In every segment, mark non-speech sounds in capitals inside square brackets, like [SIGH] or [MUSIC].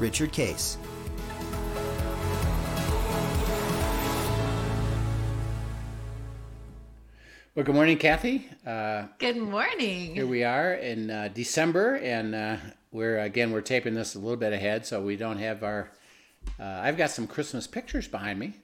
Richard Case. Well, good morning, Kathy. Uh, good morning. Here we are in uh, December, and uh, we're again we're taping this a little bit ahead, so we don't have our. Uh, I've got some Christmas pictures behind me.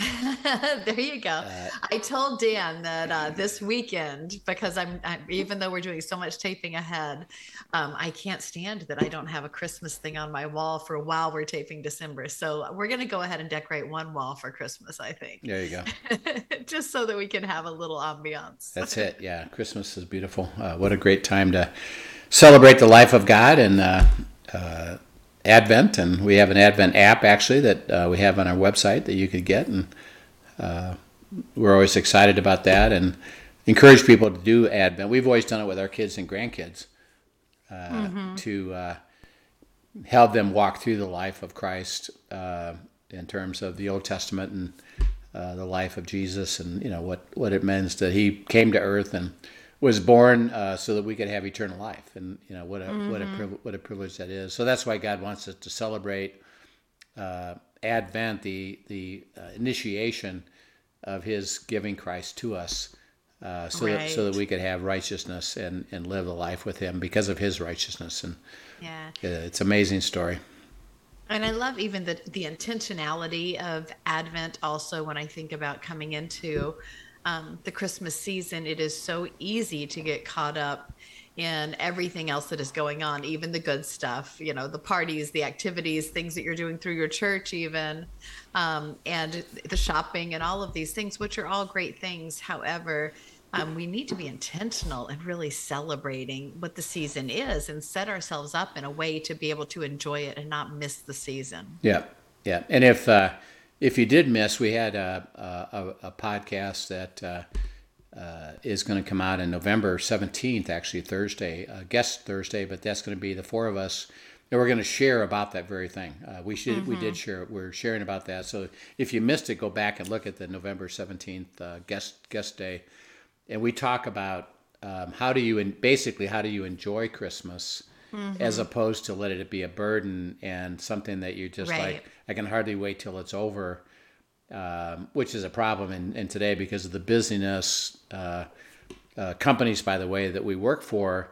[LAUGHS] There you go. Uh, I told Dan that uh, this weekend, because I'm, I'm, even though we're doing so much taping ahead, um, I can't stand that I don't have a Christmas thing on my wall for a while we're taping December. So we're going to go ahead and decorate one wall for Christmas, I think. There you go. [LAUGHS] Just so that we can have a little ambiance. That's it. Yeah. Christmas is beautiful. Uh, what a great time to celebrate the life of God and, uh, uh, Advent, and we have an Advent app actually that uh, we have on our website that you could get, and uh, we're always excited about that and encourage people to do Advent. We've always done it with our kids and grandkids uh, mm-hmm. to uh, help them walk through the life of Christ uh, in terms of the Old Testament and uh, the life of Jesus, and you know what what it means that He came to earth and was born uh, so that we could have eternal life, and you know what a mm-hmm. what a mm-hmm. what a privilege that is. So that's why God wants us to celebrate uh, Advent, the the uh, initiation of His giving Christ to us, uh, so right. that so that we could have righteousness and and live a life with Him because of His righteousness. And yeah, it's an amazing story. And I love even the the intentionality of Advent. Also, when I think about coming into um, the Christmas season, it is so easy to get caught up in everything else that is going on, even the good stuff, you know, the parties, the activities, things that you're doing through your church, even, um, and the shopping and all of these things, which are all great things. However, um, we need to be intentional and really celebrating what the season is and set ourselves up in a way to be able to enjoy it and not miss the season. Yeah. Yeah. And if, uh, if you did miss, we had a, a, a podcast that uh, uh, is going to come out in November 17th, actually Thursday, uh, guest Thursday, but that's going to be the four of us. And we're going to share about that very thing. Uh, we should, mm-hmm. we did mm-hmm. share. We're sharing about that. So if you missed it, go back and look at the November 17th uh, guest guest day, and we talk about um, how do you, basically, how do you enjoy Christmas mm-hmm. as opposed to let it be a burden and something that you just right. like, I can hardly wait till it's over, um, which is a problem in, in today because of the busyness. Uh, uh, companies, by the way, that we work for,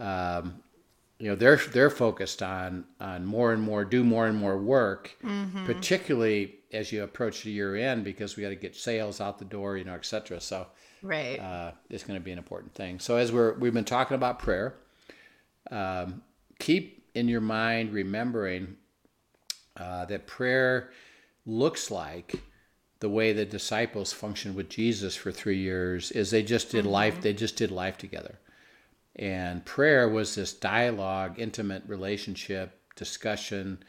um, you know, they're they're focused on on more and more, do more and more work, mm-hmm. particularly as you approach the year end because we got to get sales out the door, you know, et cetera. So, right, uh, it's going to be an important thing. So, as we're we've been talking about prayer, um, keep in your mind remembering uh, that prayer looks like the way the disciples functioned with Jesus for three years is they just did mm-hmm. life they just did life together and prayer was this dialogue intimate relationship discussion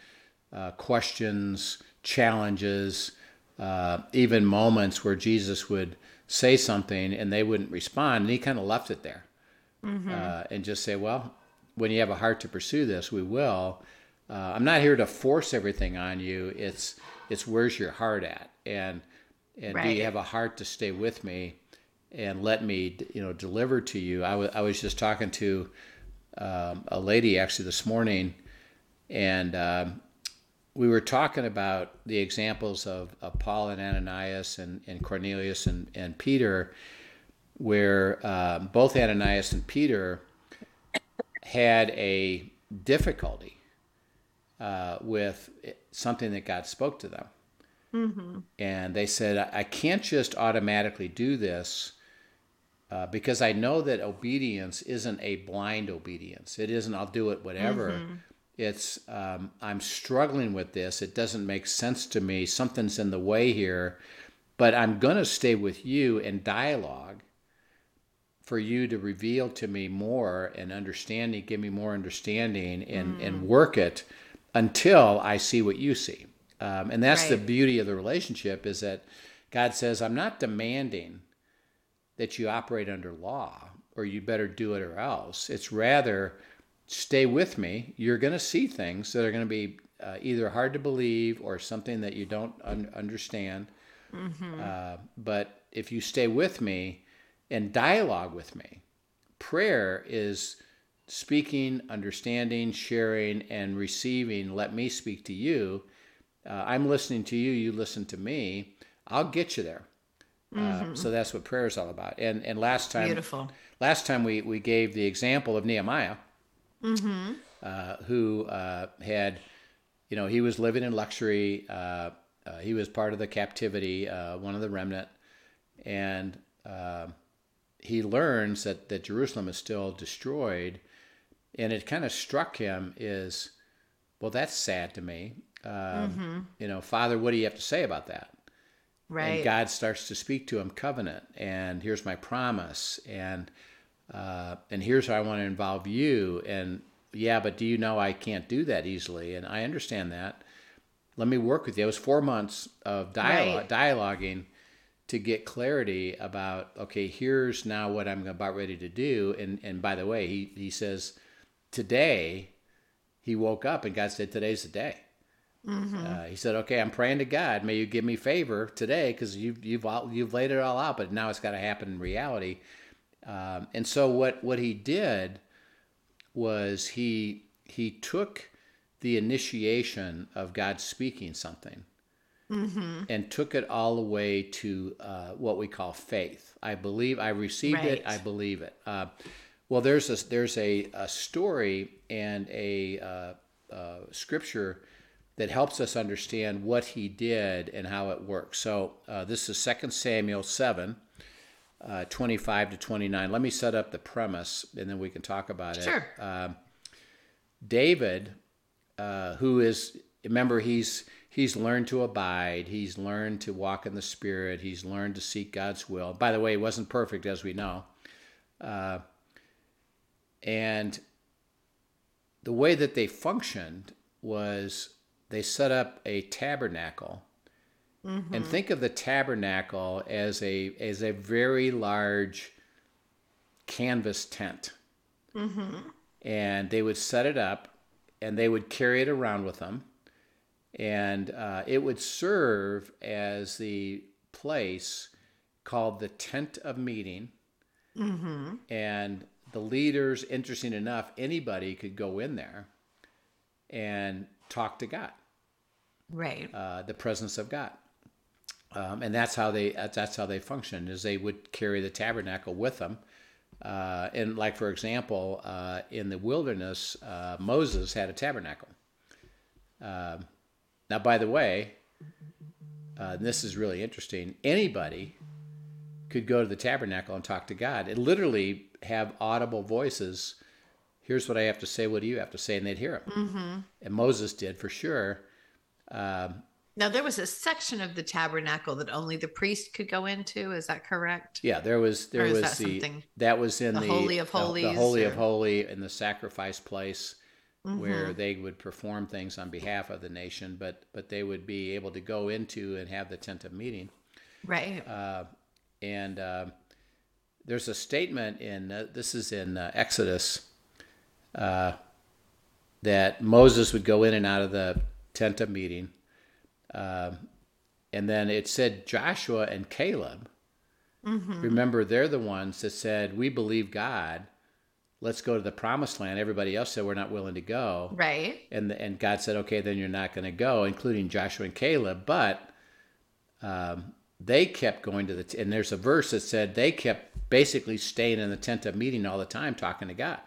uh, questions challenges uh, even moments where Jesus would say something and they wouldn't respond and he kind of left it there mm-hmm. uh, and just say well when you have a heart to pursue this, we will. Uh, I'm not here to force everything on you. It's it's where's your heart at, and and right. do you have a heart to stay with me, and let me you know deliver to you. I, w- I was just talking to um, a lady actually this morning, and um, we were talking about the examples of, of Paul and Ananias and, and Cornelius and, and Peter, where uh, both Ananias and Peter had a difficulty uh, with something that God spoke to them. Mm-hmm. And they said, I can't just automatically do this uh, because I know that obedience isn't a blind obedience. It isn't, I'll do it whatever. Mm-hmm. It's, um, I'm struggling with this. It doesn't make sense to me. Something's in the way here. But I'm going to stay with you in dialogue for you to reveal to me more and understanding, give me more understanding and, mm. and work it until I see what you see. Um, and that's the beauty of the relationship is that God says, I'm not demanding that you operate under law or you better do it or else. It's rather stay with me. You're going to see things that are going to be uh, either hard to believe or something that you don't un- understand. Uh, but if you stay with me and dialogue with me, prayer is speaking, understanding, sharing, and receiving. Let me speak to you. Uh, I'm listening to you. You listen to me. I'll get you there. Uh, so that's what prayer is all about. And and last time, Beautiful. last time we we gave the example of Nehemiah, uh, who uh, had, you know, he was living in luxury. Uh, uh, he was part of the captivity, uh, one of the remnant, and uh, he learns that that Jerusalem is still destroyed, and it kind of struck him is, well, that's sad to me. Um, You know, Father, what do you have to say about that? Right. And God starts to speak to him covenant, and here's my promise, and uh, and here's how I want to involve you. And yeah, but do you know I can't do that easily? And I understand that. Let me work with you. It was four months of dialogue, dialoguing to get clarity about okay, here's now what I'm about ready to do. And and by the way, he he says today he woke up and God said today's the day. Uh, he said, "Okay, I'm praying to God. May you give me favor today, because you've you've all, you've laid it all out. But now it's got to happen in reality." Um, and so what what he did was he he took the initiation of God speaking something and took it all the way to uh, what we call faith. I believe I received it. I believe it. Uh, well, there's a there's a, a story and a uh, uh, scripture that helps us understand what he did and how it works. So uh, this is 2 Samuel 7, uh, 25 to 29. Let me set up the premise and then we can talk about it. Sure. David, uh, who is remember he's he's learned to abide, he's learned to walk in the Spirit, he's learned to seek God's will. By the way, he wasn't perfect as we know, uh, and the way that they functioned was they set up a tabernacle. And think of the tabernacle as a as a very large canvas tent. And they would set it up and they would carry it around with them and uh, it would serve as the place called the tent of meeting. And the leaders interesting enough anybody could go in there and talk to god. Right. uh, the presence of god. Um, and that's how they that's, that's how they functioned is they would carry the tabernacle with them. Uh, and like for example uh, in the wilderness uh, moses had a tabernacle. Um now by the way uh, this is really interesting anybody could go to the tabernacle and talk to god and literally have audible voices here's what i have to say what do you have to say and they'd hear him and moses did for sure Now there was a section of the tabernacle that only the priest could go into. Is that correct? Yeah, there was there was that the something- that was in the the, Holy of the- the, Holies, holy of or- Mm-hmm. holy in the sacrifice place where they would perform things on behalf of the nation, but but they would be able to go into and have the tent of meeting. Right. Uh, And uh, there's a statement in uh, this is in uh, Exodus uh, that Moses would go in and out of the tent of meeting, Um and then it said Joshua and Caleb. Remember, they're the ones that said, "We believe God. Let's go to the promised land." Everybody else said, "We're not willing to go." right. and and God said, okay, then you're not going to go, including Joshua and Caleb. But um, they kept going to the t- and there's a verse that said they kept basically staying in the tent of meeting all the time, talking to God.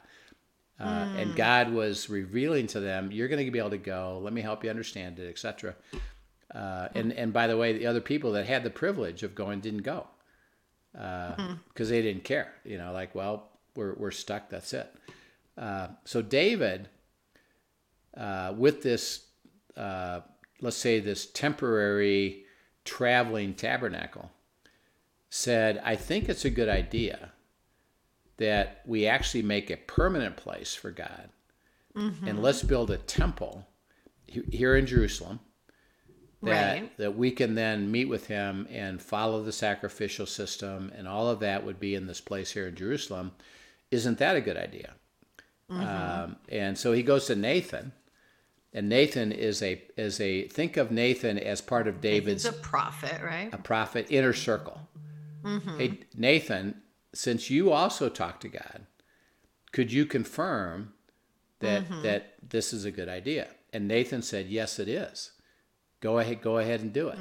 Uh, And God was revealing to them, "You're going to be able to go. Let me help you understand it, etc." Uh, and and by the way, the other people that had the privilege of going didn't go because they didn't care. You know, like, well, we're we're stuck. That's it. Uh, so David uh, with this, uh, let's say, this temporary traveling tabernacle, said, I think it's a good idea that we actually make a permanent place for God. And let's build a temple here in Jerusalem. That, Right. that we can then meet with him and follow the sacrificial system and all of that would be in this place here in Jerusalem. Isn't that a good idea? Um, and so he goes to Nathan, and Nathan is a is a think of Nathan as part of David's a prophet, right? a prophet inner circle. Hey, Nathan, since you also talk to God, could you confirm that that this is a good idea? And Nathan said, "Yes, it is. Go ahead, go ahead and do it."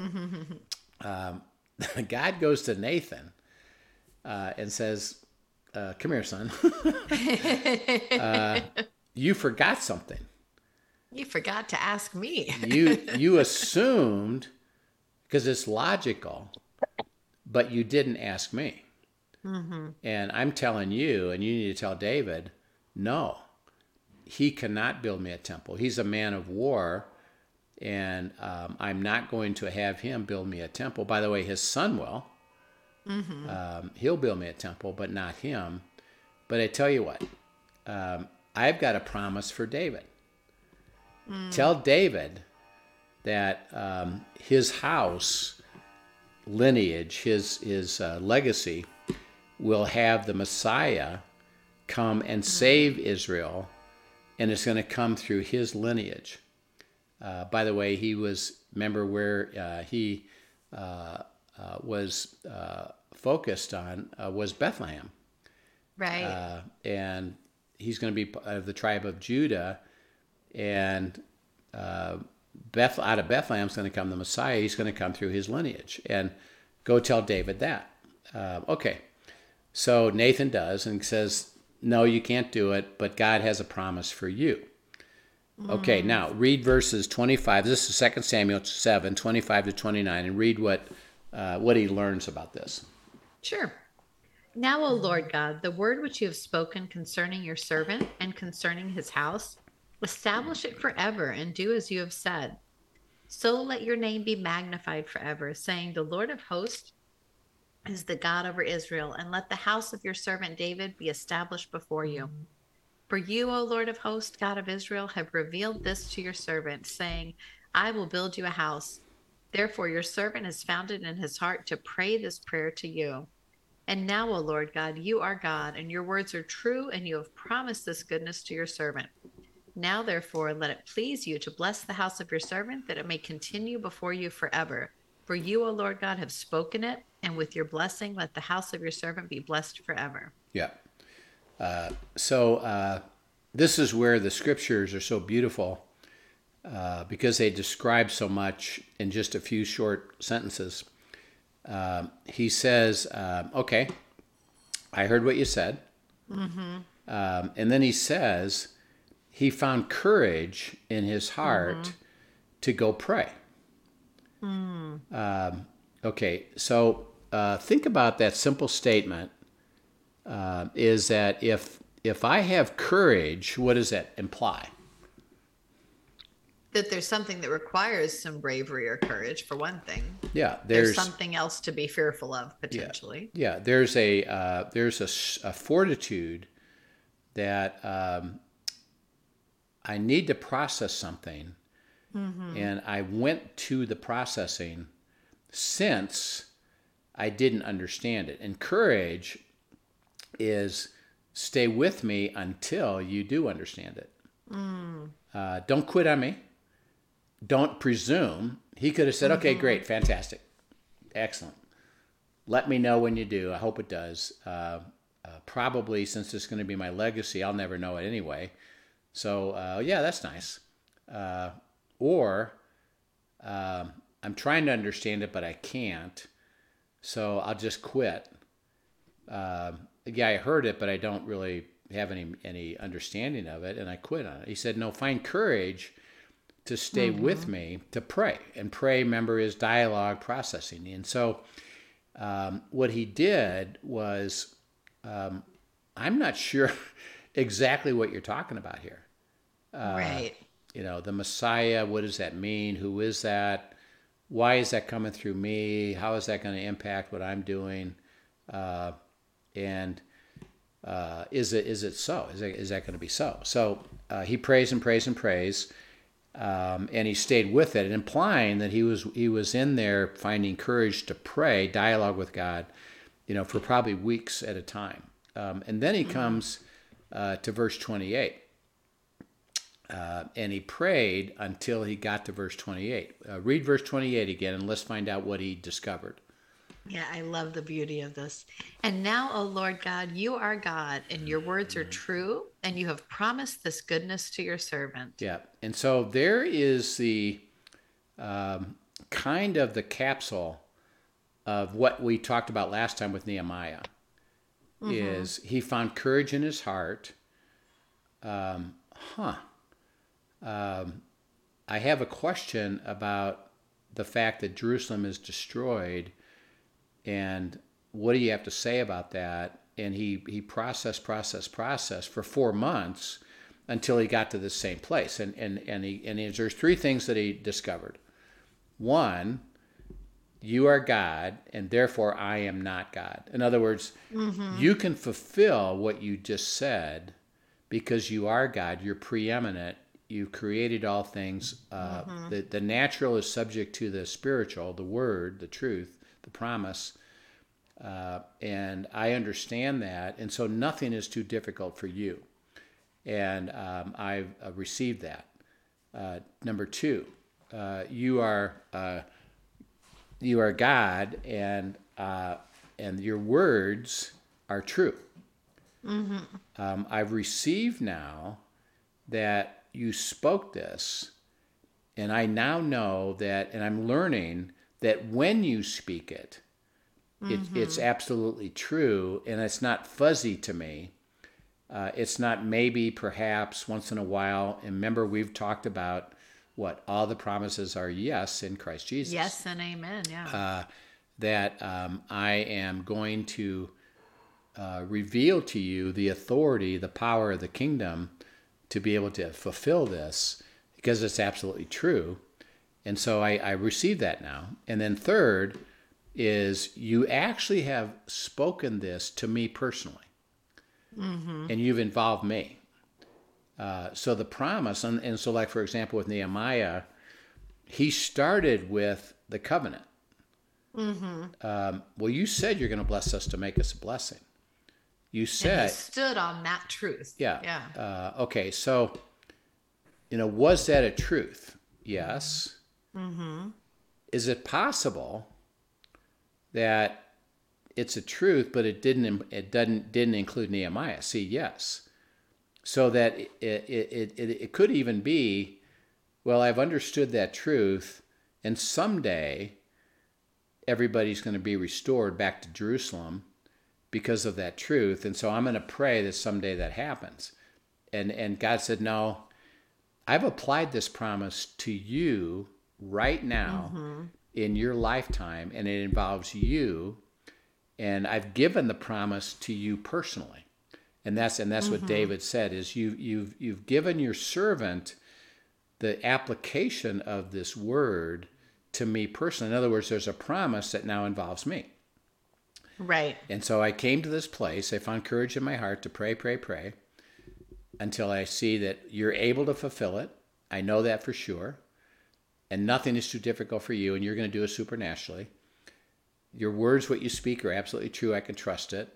um, [LAUGHS] God goes to Nathan uh, and says, uh, "Come here, son. [LAUGHS] uh, you forgot something." You forgot to ask me. you you assumed because it's logical, but you didn't ask me. And I'm telling you, and you need to tell David, no, he cannot build me a temple. He's a man of war, and um, I'm not going to have him build me a temple. By the way, his son will. Um, he'll build me a temple, but not him. But I tell you what, um, I've got a promise for David. Tell David that um, his house lineage, his his uh, legacy, will have the Messiah come and save Israel, and it's going to come through his lineage. Uh, by the way, he was remember where uh, he uh, was uh, focused on uh, was Bethlehem Right. uh, and he's going to be of the tribe of Judah, and uh, Beth out of Bethlehem is going to come the Messiah. He's going to come through his lineage, and go tell David that. Uh, okay, so Nathan does and says, "No, you can't do it, but God has a promise for you." Okay, now read verses 25. This is 2 Samuel 7, 25 to 29, and read what uh, what he learns about this. Sure. Now, O Lord God, the word which you have spoken concerning your servant and concerning his house, establish it forever and do as you have said. So let your name be magnified forever, saying, The Lord of hosts is the God over Israel, and let the house of your servant David be established before you. For you, O Lord of hosts, God of Israel, have revealed this to your servant, saying, I will build you a house. Therefore, your servant has found it in his heart to pray this prayer to you. And now, O Lord God, you are God, and your words are true, and you have promised this goodness to your servant. Now, therefore, let it please you to bless the house of your servant, that it may continue before you forever. For you, O Lord God, have spoken it, and with your blessing, let the house of your servant be blessed forever. Yeah. Uh, so uh, this is where the scriptures are so beautiful uh, because they describe so much in just a few short sentences. Um, he says, um, "Okay, I heard what you said," um, and then he says he found courage in his heart to go pray. Um, okay, so uh, think about that simple statement uh, is that if if I have courage, what does that imply? That there's something that requires some bravery or courage, for one thing. Yeah, There's, there's, something else to be fearful of, potentially. yeah, there's a uh, there's a fortitude that um, I need to process something, and I went to the processing since I didn't understand it. And courage is stay with me until you do understand it. Uh, don't quit on me. Don't presume. He could have said, okay, great, fantastic, excellent. Let me know when you do. I hope it does. Uh, uh, probably, since it's going to be my legacy, I'll never know it anyway. So, uh, yeah, that's nice. Uh, or um, I'm trying to understand it, but I can't. So I'll just quit. Um yeah, I heard it, but I don't really have any any understanding of it, and I quit on it. He said, "No, find courage to stay with me to pray, and pray. Remember, is dialogue processing, and so um, what he did was, um, I'm not sure [LAUGHS] exactly what you're talking about here. right. You know, the Messiah. What does that mean? Who is that? Why is that coming through me? How is that going to impact what I'm doing? Uh, and uh, is it is it so? Is, it, is that going to be so? So uh, he prays and prays and prays, um, and he stayed with it, implying that he was he was in there finding courage to pray, dialogue with God, you know, for probably weeks at a time. Um, and then he comes uh, to verse 28. Uh, and he prayed until he got to verse 28. Uh, read verse 28 again and let's find out what he discovered. Yeah, I love the beauty of this. And now, O Lord God, you are God, and your words are true, and you have promised this goodness to your servant. Yeah. And so there is the um, kind of the capsule of what we talked about last time with Nehemiah. Is he found courage in his heart? Um, huh. Um, I have a question about the fact that Jerusalem is destroyed, and what do you have to say about that? And he he processed, processed, processed for four months until he got to the same place. And and and he and he, there's three things that he discovered. One, you are God, and therefore I am not God. In other words, you can fulfill what you just said because you are God. You're preeminent. You created all things. Uh, the, the natural is subject to the spiritual, the word, the truth, the promise. Uh, and I understand that. And so nothing is too difficult for you. And um, I've uh, received that. Uh, number two, uh, you are uh, you are God, and uh, and your words are true. Um, I've received now that you spoke this, and I now know that, and I'm learning that when you speak it, it it's absolutely true, and it's not fuzzy to me. Uh, it's not maybe, perhaps, once in a while. And remember, we've talked about what all the promises are yes in Christ Jesus Yes and amen. Yeah. uh, that um, I am going to uh, reveal to you the authority, the power of the kingdom to be able to fulfill this because it's absolutely true. And so I, I receive that now. And then, third, is you actually have spoken this to me personally, and you've involved me. Uh, so the promise, and, and so, like, for example, with Nehemiah, he started with the covenant. Um, well, you said you're going to bless us to make us a blessing. You said, stood on that truth. yeah. Yeah. Uh, okay, so, you know, was that a truth? Yes. Mm-hmm. Is it possible that it's a truth, but it didn't it doesn't didn't include Nehemiah? See, yes. So that it it, it, it, it could even be, well, I've understood that truth, and someday everybody's going to be restored back to Jerusalem because of that truth. And so I'm going to pray that someday that happens. And and God said, "No, I've applied this promise to you right now mm-hmm. in your lifetime and it involves you and I've given the promise to you personally." And that's and that's what mm-hmm. David said is you you've you've given your servant the application of this word to me personally. In other words, there's a promise that now involves me. Right. And so I came to this place. I found courage in my heart to pray, pray, pray until I see that you're able to fulfill it. I know that for sure. And nothing is too difficult for you, and you're going to do it supernaturally. Your words, what you speak, are absolutely true. I can trust it.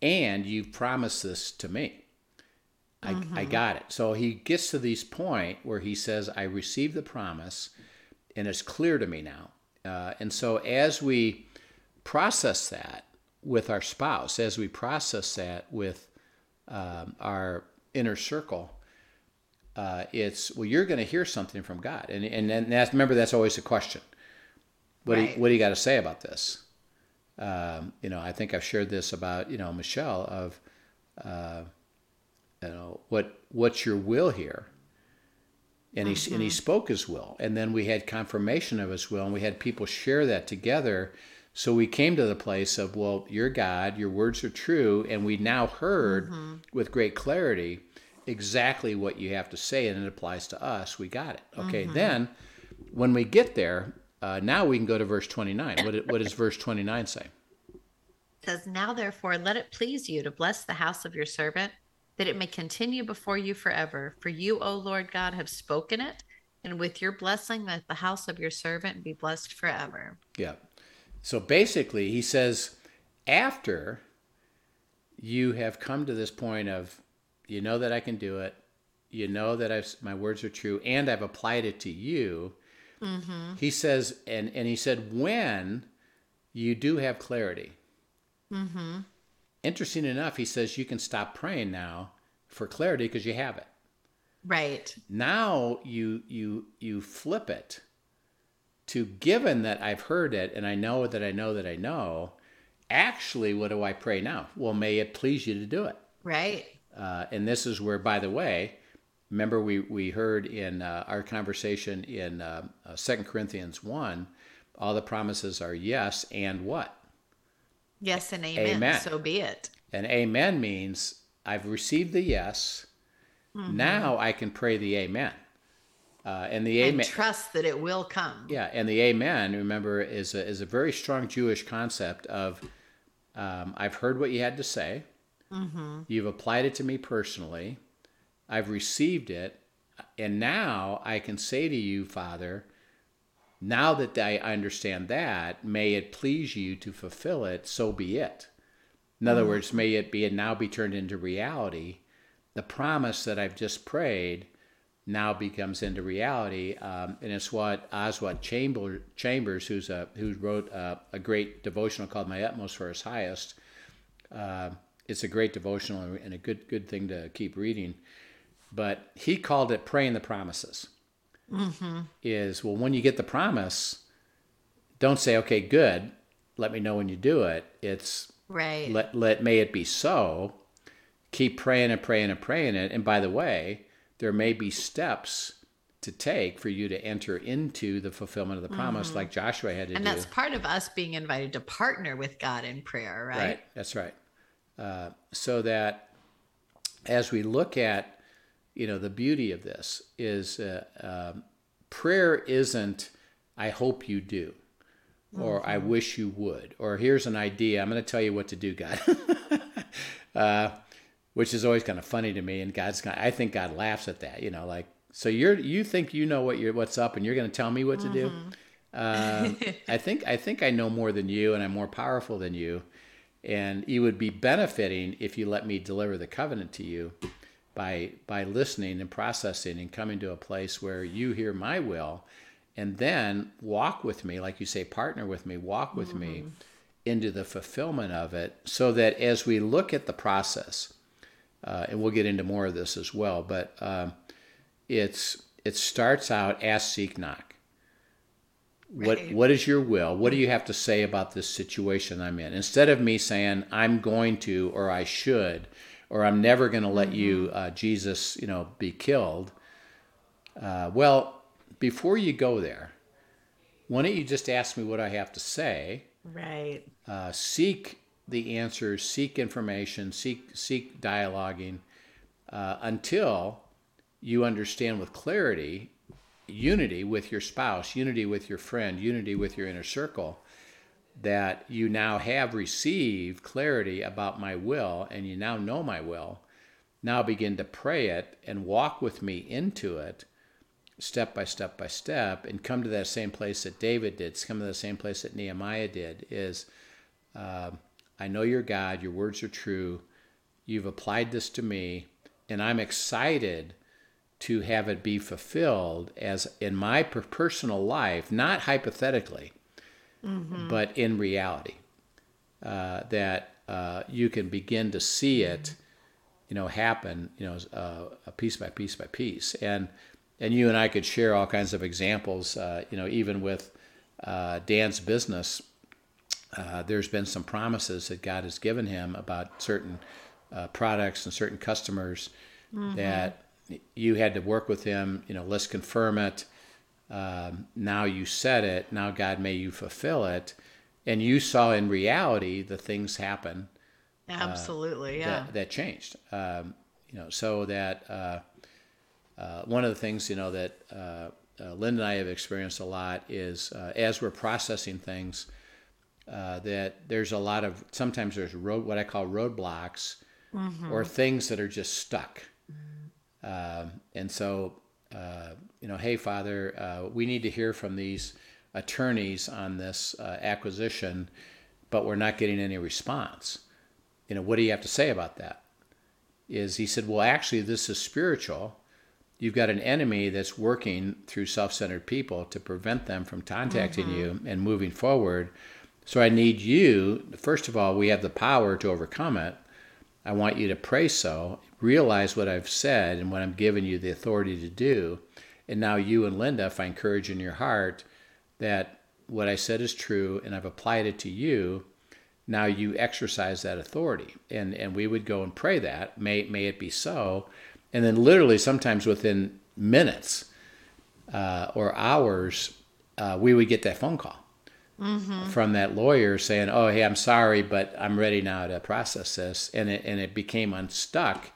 And you've promised this to me. I, I got it. So he gets to this point where he says, I received the promise, and it's clear to me now. Uh, and so as we process that with our spouse, as we process that with um, our inner circle, uh, it's well, you're going to hear something from God, and and, and that's remember that's always a question. What do you, what do you got to say about this? Um, you know, I think I've shared this about you know Michelle of, uh, you know what what's your will here, and he and he spoke his will, and then we had confirmation of his will, and we had people share that together. So we came to the place of, well, you're God, your words are true, and we now heard with great clarity exactly what you have to say, and it applies to us. We got it. Okay, then when we get there, uh, now we can go to verse 29. What, what does verse 29 say? It says, Now therefore let it please you to bless the house of your servant, that it may continue before you forever. For you, O Lord God, have spoken it, And with your blessing, let the house of your servant be blessed forever. Yeah. So basically, he says, after you have come to this point of, you know that I can do it, you know that I've, my words are true, and I've applied it to you. Mm-hmm. He says, and, and he said, when you do have clarity. Mm-hmm. Interesting enough, he says you can stop praying now for clarity because you have it. Right. Now you you you flip it to given that I've heard it and I know that I know that I know. Actually, what do I pray now? Well, may it please you to do it. Right. Uh, and this is where, by the way, remember we we heard in uh, our conversation in uh, uh Second Corinthians one, all the promises are yes and what. Yes and amen. amen. So be it. And amen means I've received the yes. Mm-hmm. Now I can pray the amen. Uh, and the and amen. trust that it will come. Yeah, and the amen, remember, is a, is a very strong Jewish concept of um, I've heard what you had to say. Mm-hmm. You've applied it to me personally. I've received it. And now I can say to you, Father, now that I understand that, may it please you to fulfill it, so be it. In other mm-hmm. words, may it be and now be turned into reality. The promise that I've just prayed now becomes into reality, um, and it's what Oswald Chamber, Chambers, who's a who wrote a, a, great devotional called "My Utmost for His Highest." Uh, it's a great devotional and a good good thing to keep reading. But he called it "Praying the Promises." Mm-hmm. Is well, when you get the promise, don't say, "Okay, good." Let me know when you do it. It's Right. Let let may it be so. Keep praying and praying and praying it. And by the way, there may be steps to take for you to enter into the fulfillment of the promise, mm-hmm. like Joshua had to and do. And that's part of us being invited to partner with God in prayer, right? Right. That's right. Uh, so that as we look at, you know, the beauty of this is uh, uh, prayer isn't, I hope you do or mm-hmm. I wish you would, or here's an idea. I'm going to tell you what to do, God. [LAUGHS] uh, which is always kind of funny to me. And God's, kind of, I think God laughs at that. You know, like so you're you think you know what you're what's up, and you're going to tell me what to do. Mm-hmm. Uh, [LAUGHS] I think I think I know more than you, and I'm more powerful than you. And you would be benefiting if you let me deliver the covenant to you by by listening and processing and coming to a place where you hear my will and then walk with me, like you say, partner with me, walk with mm-hmm. me into the fulfillment of it, so that as we look at the process, uh, and we'll get into more of this as well, but um, it's it starts out ask, seek, knock. What right. what is your will? What do you have to say about this situation I'm in? Instead of me saying I'm going to or I should or I'm never going to let mm-hmm. you, uh, Jesus, you know, be killed. Uh, well, before you go there, why don't you just ask me what I have to say? Right. Uh, seek the answers, seek information, seek seek dialoguing uh, until you understand with clarity unity with your spouse, unity with your friend, unity with your inner circle, that you now have received clarity about my will and you now know my will. Now begin to pray it and walk with me into it step by step by step and come to that same place that David did, come to the same place that Nehemiah did is uh, I know you're God, your words are true, you've applied this to me, and I'm excited to have it be fulfilled as in my personal life, not hypothetically, mm-hmm. but in reality. Uh, that uh, you can begin to see it, you know, happen, you know, uh, piece by piece by piece, and and you and I could share all kinds of examples. Uh, you know, even with uh, Dan's business, uh, there's been some promises that God has given him about certain uh, products and certain customers mm-hmm. that you had to work with him. You know, let's confirm it. Um, now you said it. Now God may you fulfill it, and you saw in reality the things happen. Uh, Absolutely, yeah. That, that changed. Um, you know, so that uh, uh, one of the things you know that uh, uh, Lynn and I have experienced a lot is uh, as we're processing things, uh, that there's a lot of sometimes there's road what I call roadblocks mm-hmm. or things that are just stuck, um, and so uh, you know, hey, Father, uh, we need to hear from these attorneys on this uh, acquisition, but we're not getting any response. You know, what do you have to say about that? Is he said, well, actually, this is spiritual. You've got an enemy that's working through self centered people to prevent them from contacting mm-hmm. you and moving forward. So I need you, first of all, we have the power to overcome it. I want you to pray so, realize what I've said and what I'm giving you the authority to do. And now you and Linda find courage in your heart that what I said is true and I've applied it to you. Now you exercise that authority. And and we would go and pray that. May may it be so. And then literally sometimes within minutes uh, or hours, uh, we would get that phone call. Mm-hmm. From that lawyer saying, "Oh, hey, I'm sorry, but I'm ready now to process this," and it and it became unstuck,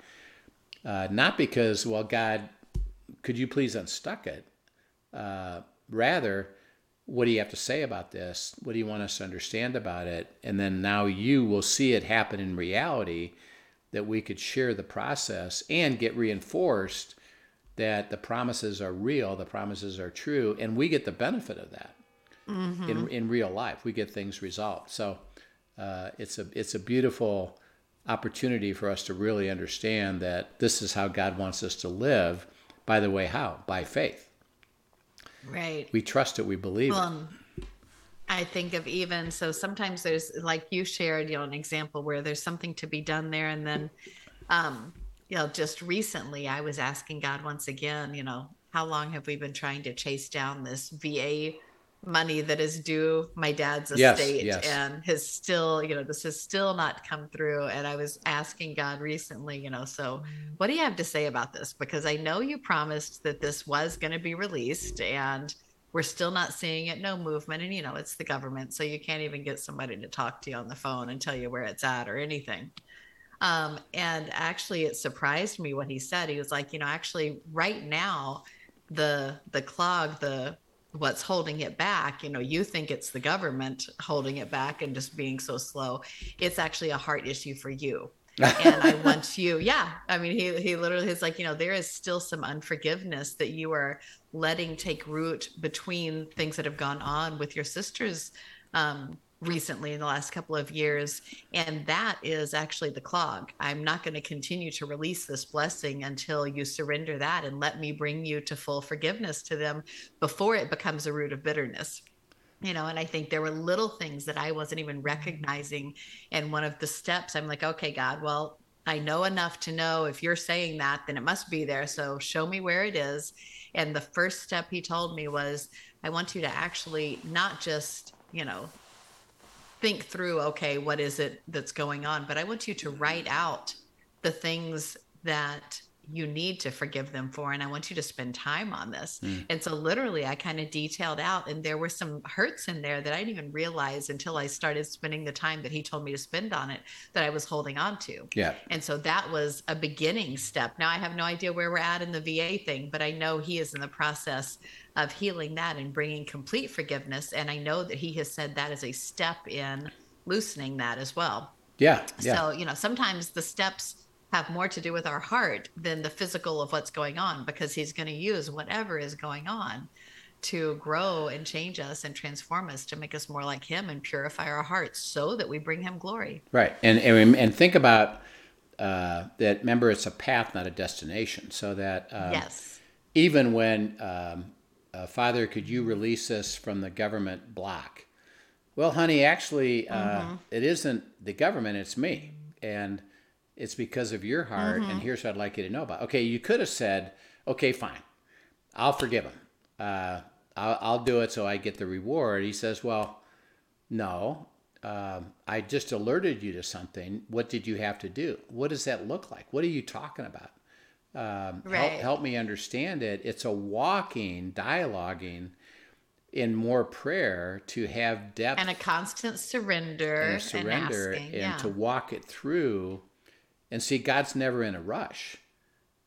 uh, not because, well, God, could you please unstuck it? Uh, rather, what do you have to say about this? What do you want us to understand about it? And then now you will see it happen in reality that we could share the process and get reinforced that the promises are real, the promises are true, and we get the benefit of that mm-hmm. in, in real life. We get things resolved. So uh, it's a it's a beautiful opportunity for us to really understand that this is how God wants us to live. By the way, how? By faith. Right. We trust it. We believe it. I think of even so sometimes there's like you shared, you know, an example where there's something to be done there. And then, um, you know, just recently I was asking God once again, you know, how long have we been trying to chase down this VA money that is due my dad's estate yes, yes. and has still you know this has still not come through. And i was asking god recently you know so what do you have to say about this? Because i know you promised that this was going to be released and we're still not seeing it no movement. And you know it's the government so you can't even get somebody to talk to you on the phone and tell you where it's at or anything. Um, and actually it surprised me what he said. He was like you know actually right now the the clog the what's holding it back you know you think it's the government holding it back and just being so slow. It's actually a heart issue for you. [LAUGHS] And i want you yeah i mean he he literally is like you know there is still some unforgiveness that you are letting take root between things that have gone on with your sisters um, recently in the last couple of years. And that is actually the clog. I'm not going to continue to release this blessing until you surrender that and let me bring you to full forgiveness to them before it becomes a root of bitterness. You know, and I think there were little things that I wasn't even recognizing. And one of the steps, I'm like, okay, God, well, I know enough to know if you're saying that, then it must be there. So show me where it is. And the first step he told me was, I want you to actually not just, you know, think through okay what is it that's going on? But i want you to write out the things that you need to forgive them for and i want you to spend time on this. Mm. and so literally i kind of detailed out and there were some hurts in there that i didn't even realize until i started spending the time that he told me to spend on it that i was holding on to. Yeah. And so that was a beginning step. Now i have no idea where we're at in the va thing but i know he is in the process of healing that and bringing complete forgiveness and i know that he has said that is a step in loosening that as well. Yeah, yeah. so you know sometimes the steps have more to do with our heart than the physical of what's going on because he's going to use whatever is going on to grow and change us and transform us to make us more like him and purify our hearts so that we bring him glory. Right and and, and think about uh, that remember it's a path not a destination so that um, yes. even when um, uh, father could you release us from the government block? Well honey actually uh, mm-hmm. it isn't the government it's me. And it's because of your heart, mm-hmm. and here's what I'd like you to know about. Okay, you could have said, okay, fine, I'll forgive him. Uh, I'll, I'll, do it so I get the reward. He says, well, no, um, I just alerted you to something. What did you have to do? What does that look like? What are you talking about? Um, right. help, help me understand it. It's a walking, dialoguing in more prayer to have depth and a constant surrender and surrender and, asking, and yeah. to walk it through and see, God's never in a rush.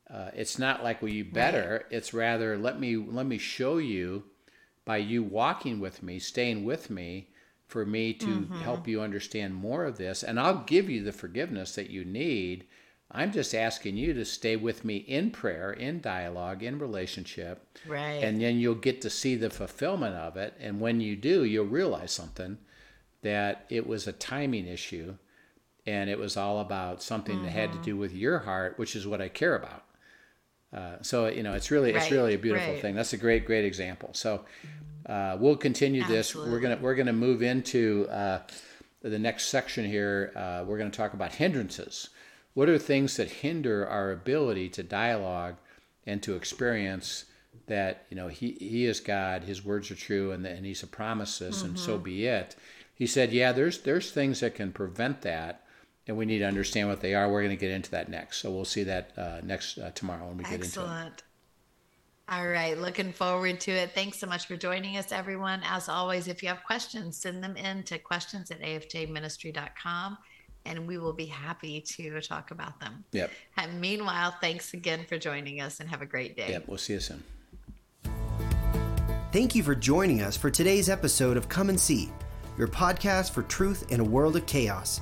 Uh, it's not like, well, you better. Right. It's rather, let me let me show you by you walking with me, staying with me, for me to mm-hmm. help you understand more of this, and I'll give you the forgiveness that you need I'm just asking you to stay with me in prayer, in dialogue, in relationship. Right. And then you'll get to see the fulfillment of it. And when you do, you'll realize something that it was a timing issue and it was all about something mm-hmm. that had to Mm-hmm. do with your heart, which is what I care about. Uh, so you know, it's really it's really a beautiful right. thing. That's a great great example. So uh, we'll continue this. We're gonna we're gonna move into uh, the next section here. Uh, we're gonna talk about hindrances. What are things that hinder our ability to dialogue and to experience that you know he he is God, His words are true, and and He's a promise us, and so be it. He said, yeah, there's there's things that can prevent that and we need to understand what they are. We're going to get into that next. So we'll see that uh, next uh, tomorrow when we get into it. Excellent. All right, looking forward to it. Thanks so much for joining us, everyone. As always, if you have questions, send them in to questions at afjministry.com and we will be happy to talk about them. Yep. And meanwhile, thanks again for joining us and have a great day. Yep. We'll see you soon. Thank you for joining us for today's episode of Come and See, your podcast for truth in a world of chaos.